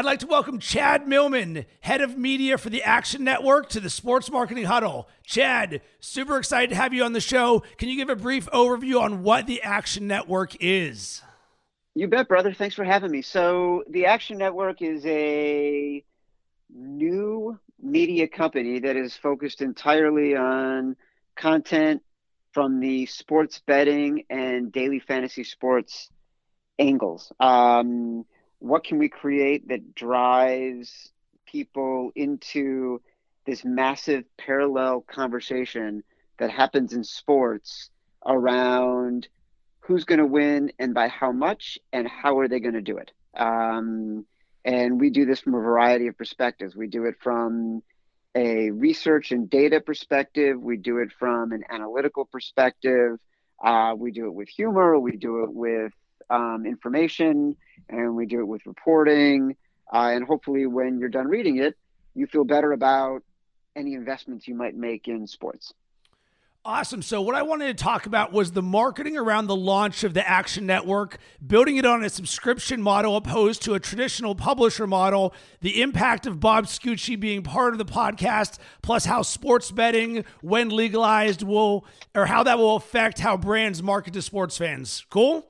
I'd like to welcome Chad Millman, head of media for the Action Network, to the Sports Marketing Huddle. Chad, super excited to have you on the show. Can you give a brief overview on what the Action Network is? You bet, brother. Thanks for having me. So, the Action Network is a new media company that is focused entirely on content from the sports betting and daily fantasy sports angles. Um, what can we create that drives people into this massive parallel conversation that happens in sports around who's going to win and by how much and how are they going to do it? Um, and we do this from a variety of perspectives. We do it from a research and data perspective. We do it from an analytical perspective. Uh, we do it with humor. We do it with um, information and we do it with reporting. Uh, and hopefully, when you're done reading it, you feel better about any investments you might make in sports. Awesome. So, what I wanted to talk about was the marketing around the launch of the Action Network, building it on a subscription model opposed to a traditional publisher model, the impact of Bob Scucci being part of the podcast, plus how sports betting, when legalized, will or how that will affect how brands market to sports fans. Cool?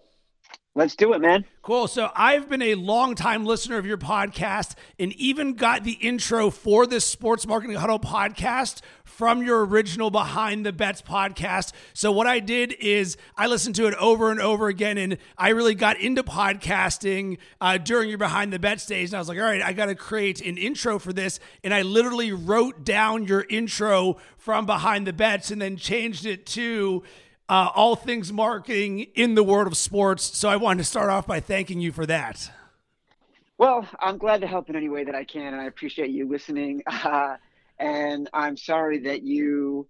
Let's do it, man. Cool. So I've been a long time listener of your podcast and even got the intro for this Sports Marketing Huddle podcast from your original Behind the Bets podcast. So what I did is I listened to it over and over again and I really got into podcasting uh, during your Behind the Bets days. And I was like, all right, I got to create an intro for this. And I literally wrote down your intro from Behind the Bets and then changed it to uh, all things marketing in the world of sports. So I wanted to start off by thanking you for that. Well, I'm glad to help in any way that I can, and I appreciate you listening. Uh, and I'm sorry that you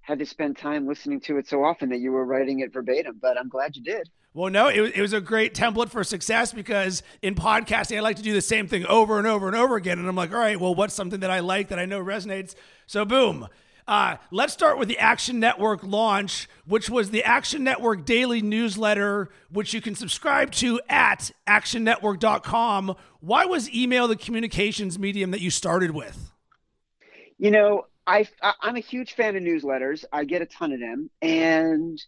had to spend time listening to it so often that you were writing it verbatim, but I'm glad you did. Well, no, it, it was a great template for success because in podcasting, I like to do the same thing over and over and over again. And I'm like, all right, well, what's something that I like that I know resonates? So, boom. Uh, let's start with the Action Network launch, which was the Action Network daily newsletter, which you can subscribe to at actionnetwork.com. Why was email the communications medium that you started with? You know, I, I'm a huge fan of newsletters. I get a ton of them. And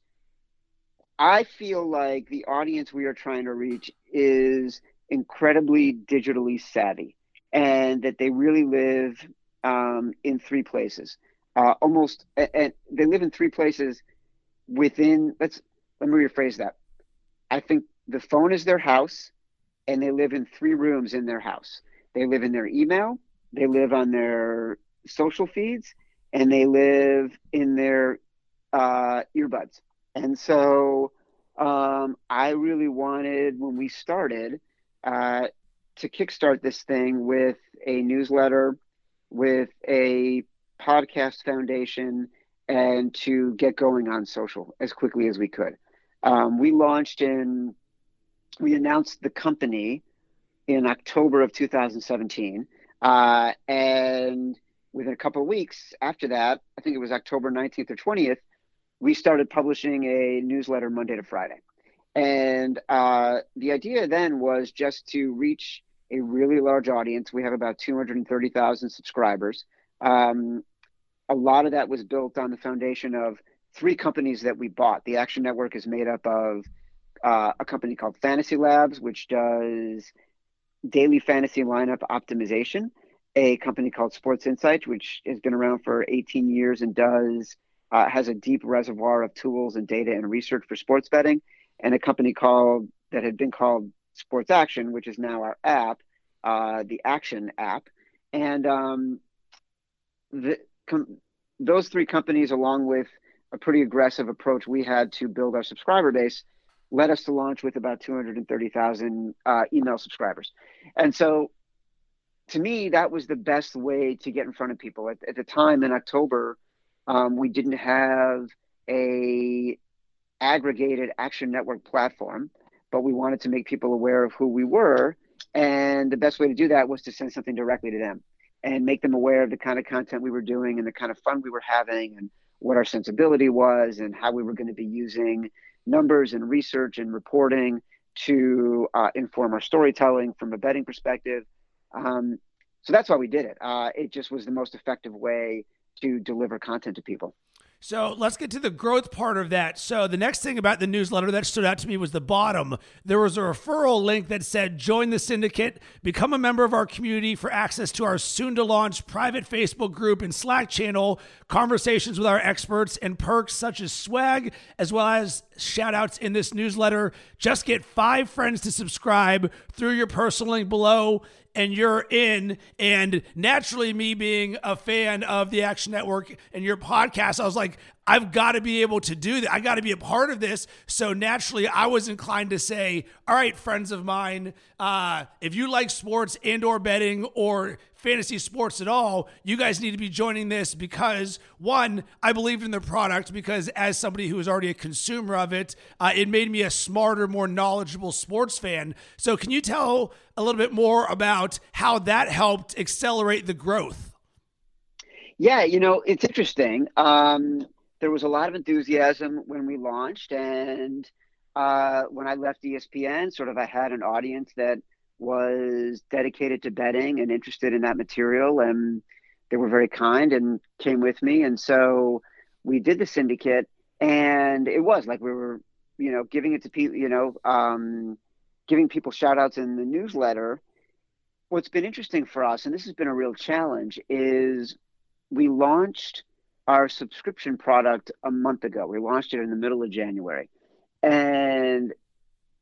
I feel like the audience we are trying to reach is incredibly digitally savvy and that they really live um, in three places uh, almost and they live in three places within let's let me rephrase that. I think the phone is their house and they live in three rooms in their house. They live in their email they live on their social feeds and they live in their uh, earbuds. And so um, i really wanted when we started uh, to kickstart this thing with a newsletter with a podcast foundation and to get going on social as quickly as we could. Um, we launched in, we announced the company in October of 2017. Uh, and within a couple of weeks after that, I think it was October 19th or 20th, we started publishing a newsletter Monday to Friday. And uh, the idea then was just to reach a really large audience. We have about 230,000 subscribers. Um, a lot of that was built on the foundation of three companies that we bought. The Action Network is made up of uh, a company called Fantasy Labs, which does daily fantasy lineup optimization, a company called Sports Insights, which has been around for 18 years and does uh, has a deep reservoir of tools and data and research for sports betting, and a company called that had been called Sports Action, which is now our app, uh, the Action app, and um, the, com- those three companies, along with a pretty aggressive approach we had to build our subscriber base, led us to launch with about 230,000 uh, email subscribers. And so, to me, that was the best way to get in front of people. At, at the time in October, um, we didn't have a aggregated action network platform, but we wanted to make people aware of who we were. And the best way to do that was to send something directly to them and make them aware of the kind of content we were doing and the kind of fun we were having and what our sensibility was and how we were going to be using numbers and research and reporting to uh, inform our storytelling from a betting perspective. Um, so that's why we did it. Uh, it just was the most effective way to deliver content to people. So let's get to the growth part of that. So the next thing about the newsletter that stood out to me was the bottom. There was a referral link that said, join the syndicate, become a member of our community for access to our soon to launch private Facebook group and Slack channel, conversations with our experts, and perks such as swag, as well as shout outs in this newsletter. Just get five friends to subscribe through your personal link below and you're in. And naturally, me being a fan of the Action Network and your podcast, I was like, I've got to be able to do that. I got to be a part of this. So naturally, I was inclined to say, all right, friends of mine, uh, if you like sports and or betting or fantasy sports at all, you guys need to be joining this because one, I believed in the product because as somebody who is already a consumer of it, uh, it made me a smarter, more knowledgeable sports fan. So can you tell a little bit more about how that helped accelerate the growth? Yeah, you know, it's interesting. Um, there was a lot of enthusiasm when we launched, and uh, when I left ESPN, sort of I had an audience that was dedicated to betting and interested in that material, and they were very kind and came with me, and so we did the syndicate, and it was like we were, you know, giving it to people, you know, um, giving people shout outs in the newsletter. What's been interesting for us, and this has been a real challenge, is we launched our subscription product a month ago. We launched it in the middle of January. And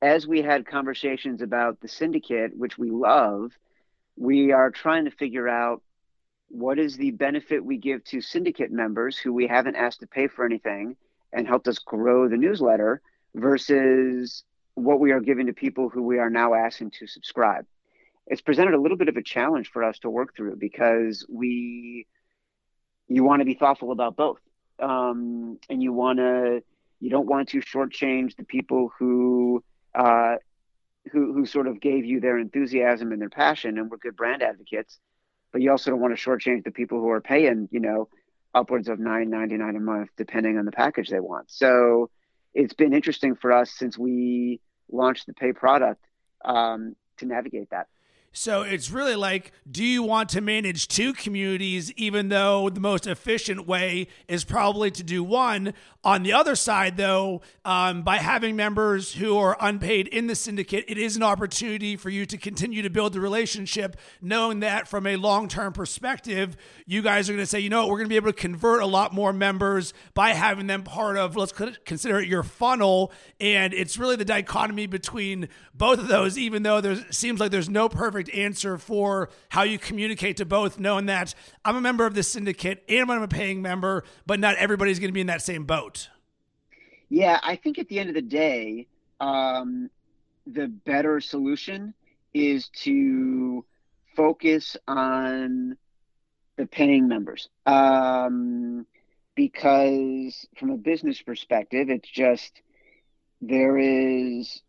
as we had conversations about the syndicate, which we love, we are trying to figure out what is the benefit we give to syndicate members who we haven't asked to pay for anything and helped us grow the newsletter versus what we are giving to people who we are now asking to subscribe. It's presented a little bit of a challenge for us to work through because we you want to be thoughtful about both. Um, and you want to, you don't want to shortchange the people who, uh, who, who sort of gave you their enthusiasm and their passion and were good brand advocates, but you also don't want to shortchange the people who are paying, you know, upwards of nine ninety nine a month, depending on the package they want. So it's been interesting for us since we launched the pay product um, to navigate that. So it's really like, do you want to manage two communities, even though the most efficient way is probably to do one? On the other side, though, um, by having members who are unpaid in the syndicate, it is an opportunity for you to continue to build the relationship, knowing that from a long term perspective, you guys are going to say, you know we're going to be able to convert a lot more members by having them part of, let's consider it your funnel. And it's really the dichotomy between both of those, even though there seems like there's no perfect answer for how you communicate to both, knowing that I'm a member of the syndicate and I'm a paying member, but not everybody's going to be in that same boat. Yeah, I think at the end of the day, um, the better solution is to focus on the paying members. Um, because from a business perspective, it's just there is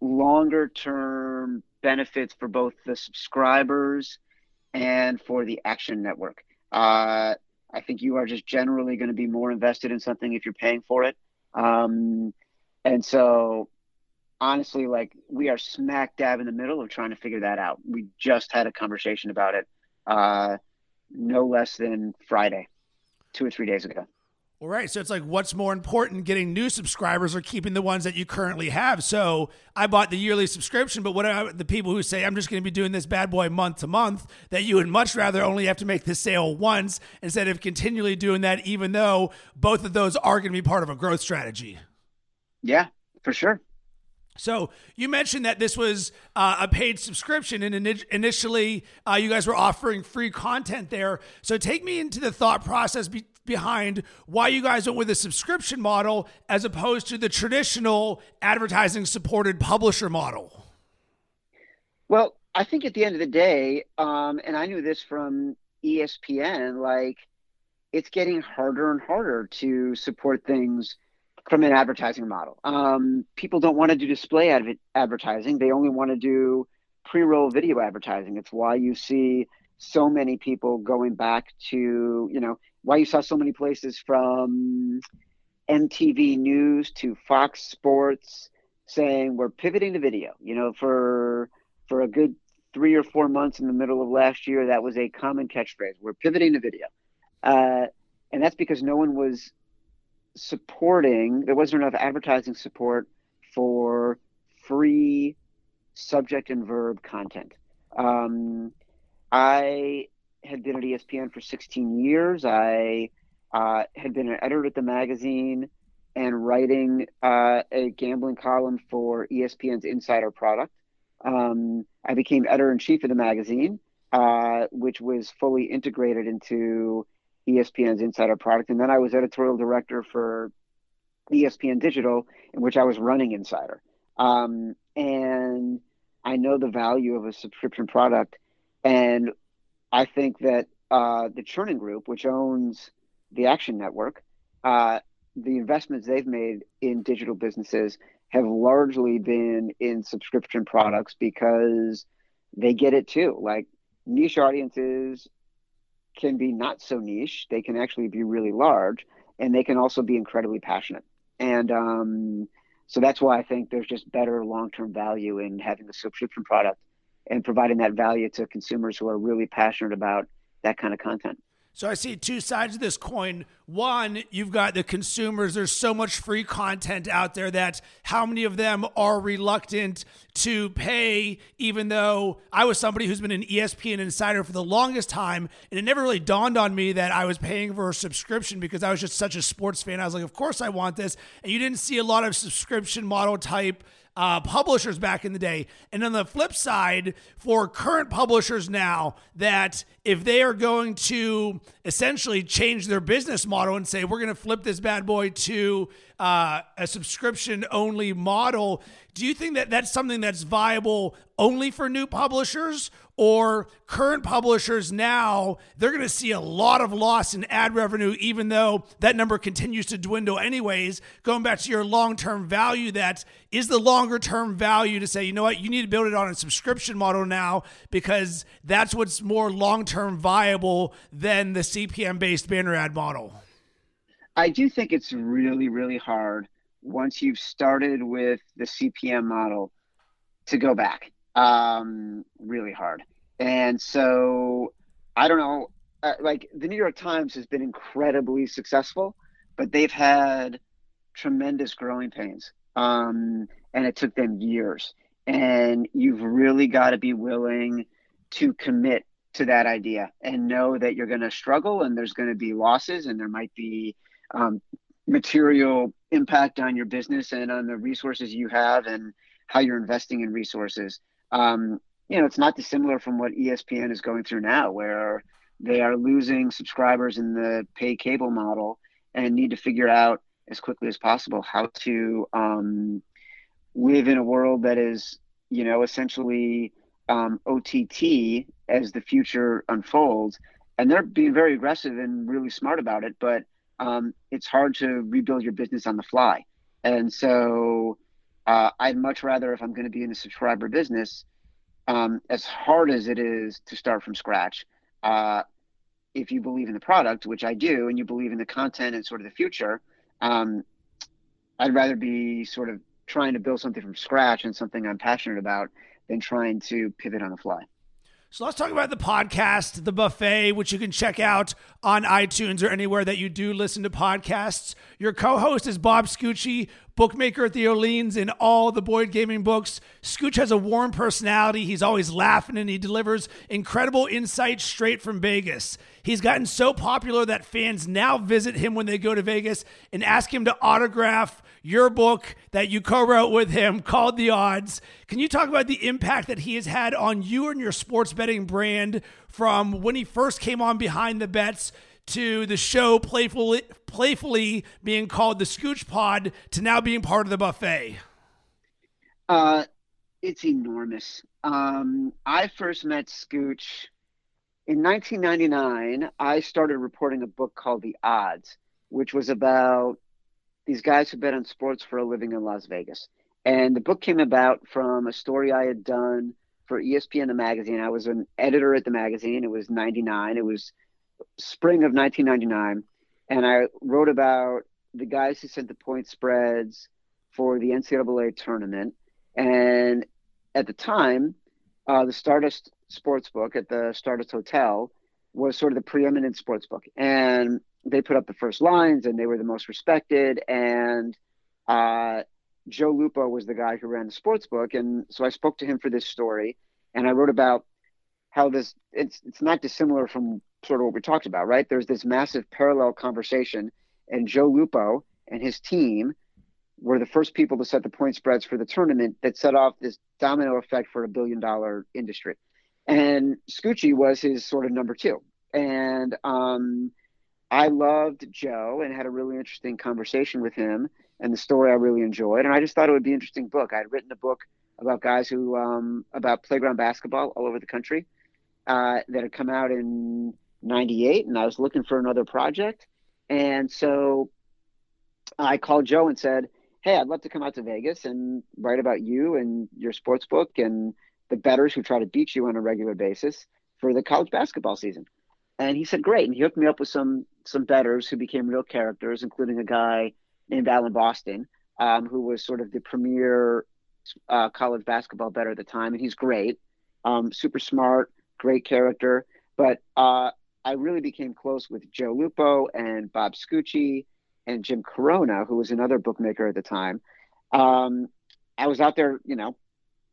longer term benefits for both the subscribers and for the Action Network. Uh, I think you are just generally going to be more invested in something if you're paying for it. Um, and so, honestly, like we are smack dab in the middle of trying to figure that out. We just had a conversation about it uh, no less than Friday, two or three days ago. All right. So it's like, what's more important, getting new subscribers or keeping the ones that you currently have? So I bought the yearly subscription, but what are the people who say, I'm just going to be doing this bad boy month to month, that you would much rather only have to make the sale once instead of continually doing that, even though both of those are going to be part of a growth strategy? Yeah, for sure. So you mentioned that this was uh, a paid subscription, and in- initially uh, you guys were offering free content there. So take me into the thought process be- behind why you guys went with a subscription model as opposed to the traditional advertising supported publisher model. Well, I think at the end of the day, um, and I knew this from ESPN, like it's getting harder and harder to support things from an advertising model. Um, people don't want to do display adv- advertising; they only want to do pre-roll video advertising. It's why you see so many people going back to you know why you saw so many places from MTV News to Fox Sports saying we're pivoting to video. You know, for for a good three or four months in the middle of last year, that was a common catchphrase. We're pivoting to video. Uh, and that's because no one was supporting, there wasn't enough advertising support for free subject and verb content. Um, I had been at ESPN for 16 years. I uh, had been an editor at the magazine and writing uh, a gambling column for ESPN's Insider product. Um, I became editor in chief of the magazine, uh, which was fully integrated into ESPN's Insider product. And then I was editorial director for ESPN Digital, in which I was running Insider. Um, and I know the value of a subscription product. And I think that uh, the Chernin Group, which owns the Action Network, uh, the investments they've made in digital businesses have largely been in subscription products because they get it too. Like niche audiences can be not so niche, they can actually be really large, and they can also be incredibly passionate. And um, so that's why I think there's just better long term value in having a subscription product and providing that value to consumers who are really passionate about that kind of content. So I see two sides of this coin. One, you've got the consumers. There's so much free content out there that how many of them are reluctant to pay, even though I was somebody who's been an ESPN insider for the longest time. And it never really dawned on me that I was paying for a subscription because I was just such a sports fan. I was like, of course I want this. And you didn't see a lot of subscription model type uh, publishers back in the day. And on the flip side, for current publishers now, that if they are going to essentially change their business model and say, we're going to flip this bad boy to uh, a subscription only model, do you think that that's something that's viable only for new publishers? Or current publishers now, they're going to see a lot of loss in ad revenue, even though that number continues to dwindle, anyways. Going back to your long term value, that is the longer term value to say, you know what, you need to build it on a subscription model now because that's what's more long term viable than the CPM based banner ad model. I do think it's really, really hard once you've started with the CPM model to go back. Um, really hard. And so I don't know, uh, like the New York Times has been incredibly successful, but they've had tremendous growing pains. Um, and it took them years. And you've really got to be willing to commit to that idea and know that you're going to struggle and there's going to be losses and there might be um, material impact on your business and on the resources you have and how you're investing in resources. Um, you know, it's not dissimilar from what ESPN is going through now, where they are losing subscribers in the pay cable model and need to figure out as quickly as possible how to um, live in a world that is, you know, essentially um, OTT as the future unfolds. And they're being very aggressive and really smart about it, but um, it's hard to rebuild your business on the fly. And so uh, I'd much rather, if I'm going to be in the subscriber business, um, as hard as it is to start from scratch, uh, if you believe in the product, which I do, and you believe in the content and sort of the future, um, I'd rather be sort of trying to build something from scratch and something I'm passionate about than trying to pivot on the fly. So let's talk about the podcast, The Buffet, which you can check out on iTunes or anywhere that you do listen to podcasts. Your co host is Bob Scucci, bookmaker at the Orleans in all the Boyd Gaming books. Scooch has a warm personality. He's always laughing and he delivers incredible insights straight from Vegas. He's gotten so popular that fans now visit him when they go to Vegas and ask him to autograph your book that you co wrote with him called The Odds. Can you talk about the impact that he has had on you and your sports betting brand from when he first came on Behind the Bets to the show playfully, playfully being called the Scooch Pod to now being part of the buffet? Uh, it's enormous. Um, I first met Scooch in 1999. I started reporting a book called The Odds, which was about these guys who bet on sports for a living in Las Vegas. And the book came about from a story I had done for ESPN the magazine. I was an editor at the magazine. It was 99. It was spring of 1999, and I wrote about the guys who sent the point spreads for the NCAA tournament. And at the time, uh, the Stardust Sportsbook at the Stardust Hotel was sort of the preeminent sports book, and they put up the first lines, and they were the most respected. And uh, Joe Lupo was the guy who ran the sports book, and so I spoke to him for this story, and I wrote about how this it's it's not dissimilar from sort of what we talked about, right? There's this massive parallel conversation, and Joe Lupo and his team were the first people to set the point spreads for the tournament that set off this domino effect for a billion dollar industry. And Scoochie was his sort of number two. And um, I loved Joe and had a really interesting conversation with him and the story I really enjoyed. And I just thought it would be an interesting book. I had written a book about guys who, um, about playground basketball all over the country uh, that had come out in 98. And I was looking for another project. And so I called Joe and said, Hey, I'd love to come out to Vegas and write about you and your sports book and the betters who try to beat you on a regular basis for the college basketball season. And he said, great. And he hooked me up with some some betters who became real characters, including a guy named Alan Boston, um, who was sort of the premier uh, college basketball better at the time. And he's great, um, super smart, great character. But uh, I really became close with Joe Lupo and Bob Scucci and Jim Corona, who was another bookmaker at the time. Um, I was out there, you know,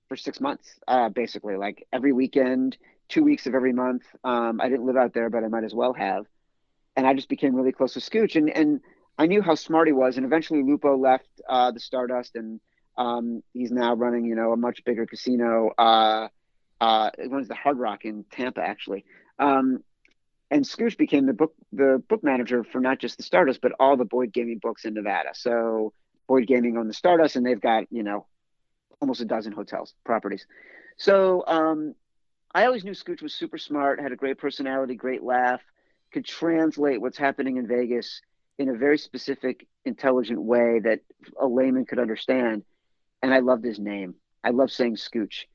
for six months, uh, basically, like every weekend, two weeks of every month. Um, I didn't live out there, but I might as well have. And I just became really close with Scooch, and and I knew how smart he was. And eventually, Lupo left uh, the Stardust, and um, he's now running, you know, a much bigger casino. Uh, uh, it runs the Hard Rock in Tampa, actually. Um, and Scooch became the book the book manager for not just the Stardust, but all the Boyd Gaming books in Nevada. So Boyd Gaming on the Stardust, and they've got you know almost a dozen hotels properties. So um, I always knew Scooch was super smart, had a great personality, great laugh, could translate what's happening in Vegas in a very specific, intelligent way that a layman could understand. And I loved his name. I love saying Scooch.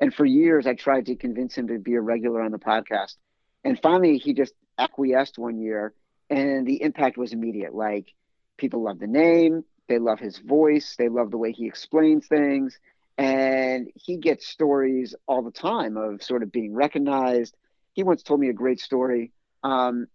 And for years, I tried to convince him to be a regular on the podcast. And finally, he just acquiesced one year, and the impact was immediate. Like, people love the name, they love his voice, they love the way he explains things and he gets stories all the time of sort of being recognized. He once told me a great story. Um,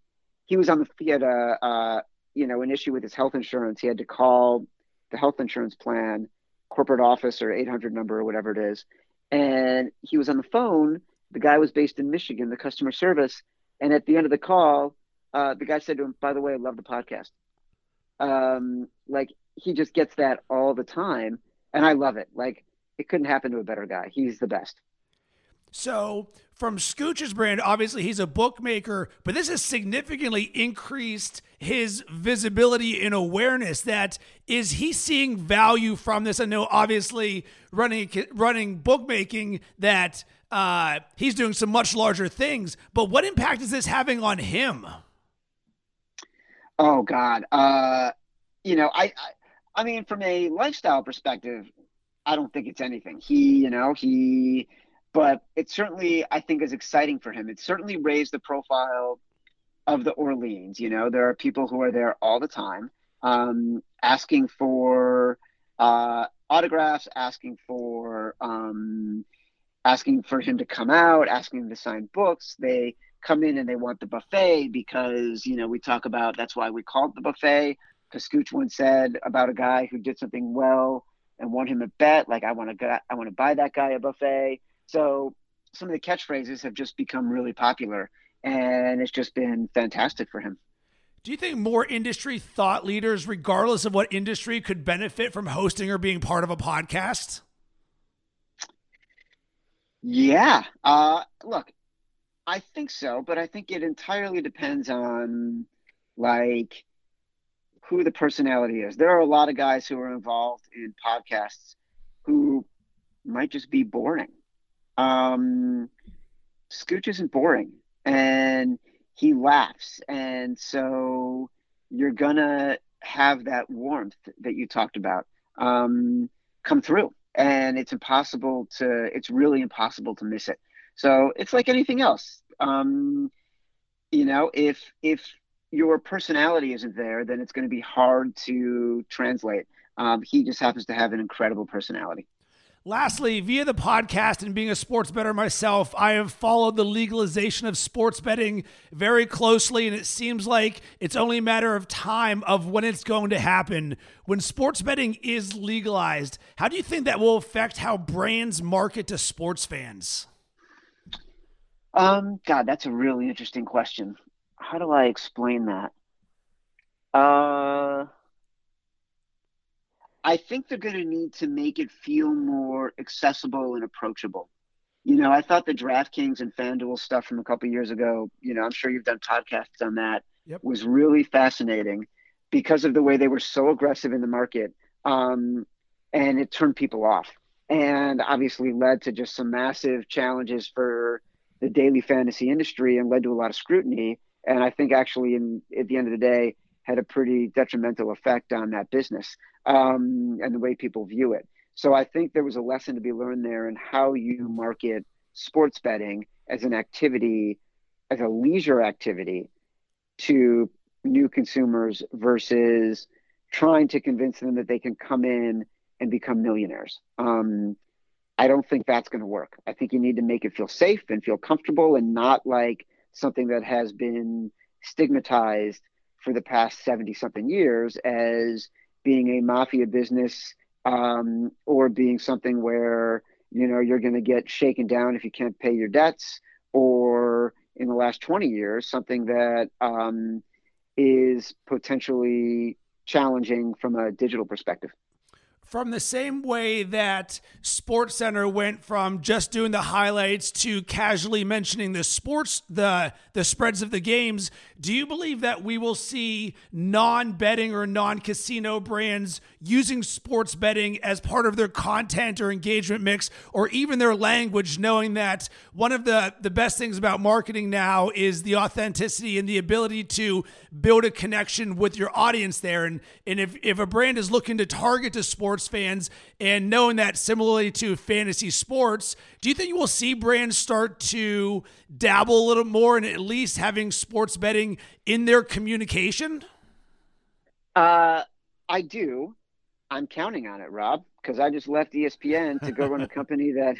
he was on the he had a uh, you know an issue with his health insurance. He had to call the health insurance plan corporate office or 800 number or whatever it is, and he was on the phone. The guy was based in Michigan, the customer service, and at the end of the call, uh, the guy said to him, "By the way, I love the podcast." Um, like he just gets that all the time, and I love it. Like it couldn't happen to a better guy. He's the best. So, from Scooch's brand, obviously he's a bookmaker, but this has significantly increased his visibility and awareness. That is he seeing value from this? I know, obviously, running running bookmaking that uh, he's doing some much larger things. But what impact is this having on him? Oh God, uh, you know, I, I, I mean, from a lifestyle perspective, I don't think it's anything. He, you know, he, but it certainly, I think, is exciting for him. It certainly raised the profile of the Orleans. You know, there are people who are there all the time, um, asking for uh, autographs, asking for, um, asking for him to come out, asking him to sign books. They come in and they want the buffet because you know we talk about that's why we call it the buffet. Scooch once said about a guy who did something well and want him a bet. Like I want to I want to buy that guy a buffet. So some of the catchphrases have just become really popular, and it's just been fantastic for him. Do you think more industry thought leaders, regardless of what industry, could benefit from hosting or being part of a podcast? Yeah. Uh, look, I think so, but I think it entirely depends on like who the personality is. There are a lot of guys who are involved in podcasts who might just be boring. Um, Scooch isn't boring and he laughs. And so you're to have that warmth that you talked about um, come through. And it's impossible to, it's really impossible to miss it. So it's like anything else. Um, you know, if, if, your personality isn't there, then it's going to be hard to translate. Um, he just happens to have an incredible personality. Lastly, via the podcast and being a sports bettor myself, I have followed the legalization of sports betting very closely, and it seems like it's only a matter of time of when it's going to happen. When sports betting is legalized, how do you think that will affect how brands market to sports fans? Um, God, that's a really interesting question. How do I explain that? Uh, I think they're going to need to make it feel more accessible and approachable. You know, I thought the DraftKings and FanDuel stuff from a couple years ago, you know, I'm sure you've done podcasts on that, yep. was really fascinating because of the way they were so aggressive in the market. Um, and it turned people off and obviously led to just some massive challenges for the daily fantasy industry and led to a lot of scrutiny. And I think actually, in at the end of the day, had a pretty detrimental effect on that business um, and the way people view it. So I think there was a lesson to be learned there in how you market sports betting as an activity, as a leisure activity to new consumers versus trying to convince them that they can come in and become millionaires. Um, I don't think that's going to work. I think you need to make it feel safe and feel comfortable and not like something that has been stigmatized for the past 70 something years as being a mafia business um, or being something where you know you're going to get shaken down if you can't pay your debts or in the last 20 years something that um, is potentially challenging from a digital perspective from the same way that Sports Center went from just doing the highlights to casually mentioning the sports the the spreads of the games, do you believe that we will see non-betting or non-casino brands using sports betting as part of their content or engagement mix or even their language knowing that one of the the best things about marketing now is the authenticity and the ability to build a connection with your audience there? And and if if a brand is looking to target to sports sports fans and knowing that similarly to fantasy sports, do you think you will see brands start to dabble a little more in at least having sports betting in their communication? Uh, I do. I'm counting on it, Rob, because I just left ESPN to go run a company that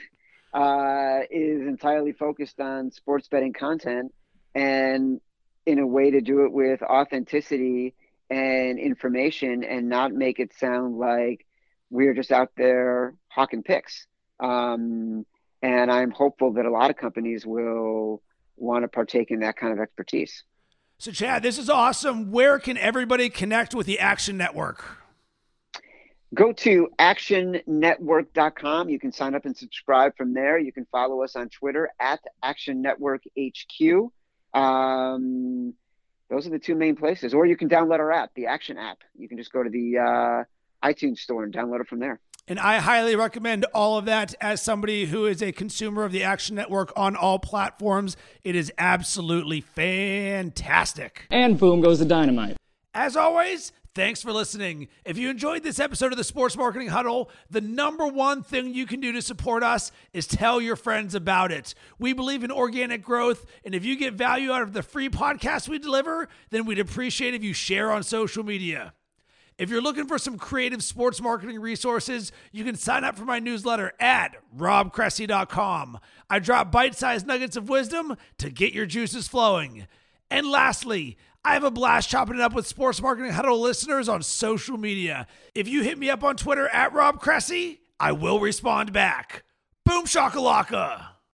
uh, is entirely focused on sports betting content and in a way to do it with authenticity and information and not make it sound like we're just out there hawking picks. Um, and I'm hopeful that a lot of companies will want to partake in that kind of expertise. So, Chad, this is awesome. Where can everybody connect with the Action Network? Go to actionnetwork.com. You can sign up and subscribe from there. You can follow us on Twitter at Action Network HQ. Um, those are the two main places. Or you can download our app, the Action app. You can just go to the uh, iTunes store and download it from there. And I highly recommend all of that as somebody who is a consumer of the Action Network on all platforms. It is absolutely fantastic. And boom goes the dynamite. As always, thanks for listening. If you enjoyed this episode of the Sports Marketing Huddle, the number one thing you can do to support us is tell your friends about it. We believe in organic growth, and if you get value out of the free podcast we deliver, then we'd appreciate if you share on social media. If you're looking for some creative sports marketing resources, you can sign up for my newsletter at robcressy.com. I drop bite sized nuggets of wisdom to get your juices flowing. And lastly, I have a blast chopping it up with Sports Marketing Huddle listeners on social media. If you hit me up on Twitter at Rob Cressy, I will respond back. Boom shakalaka!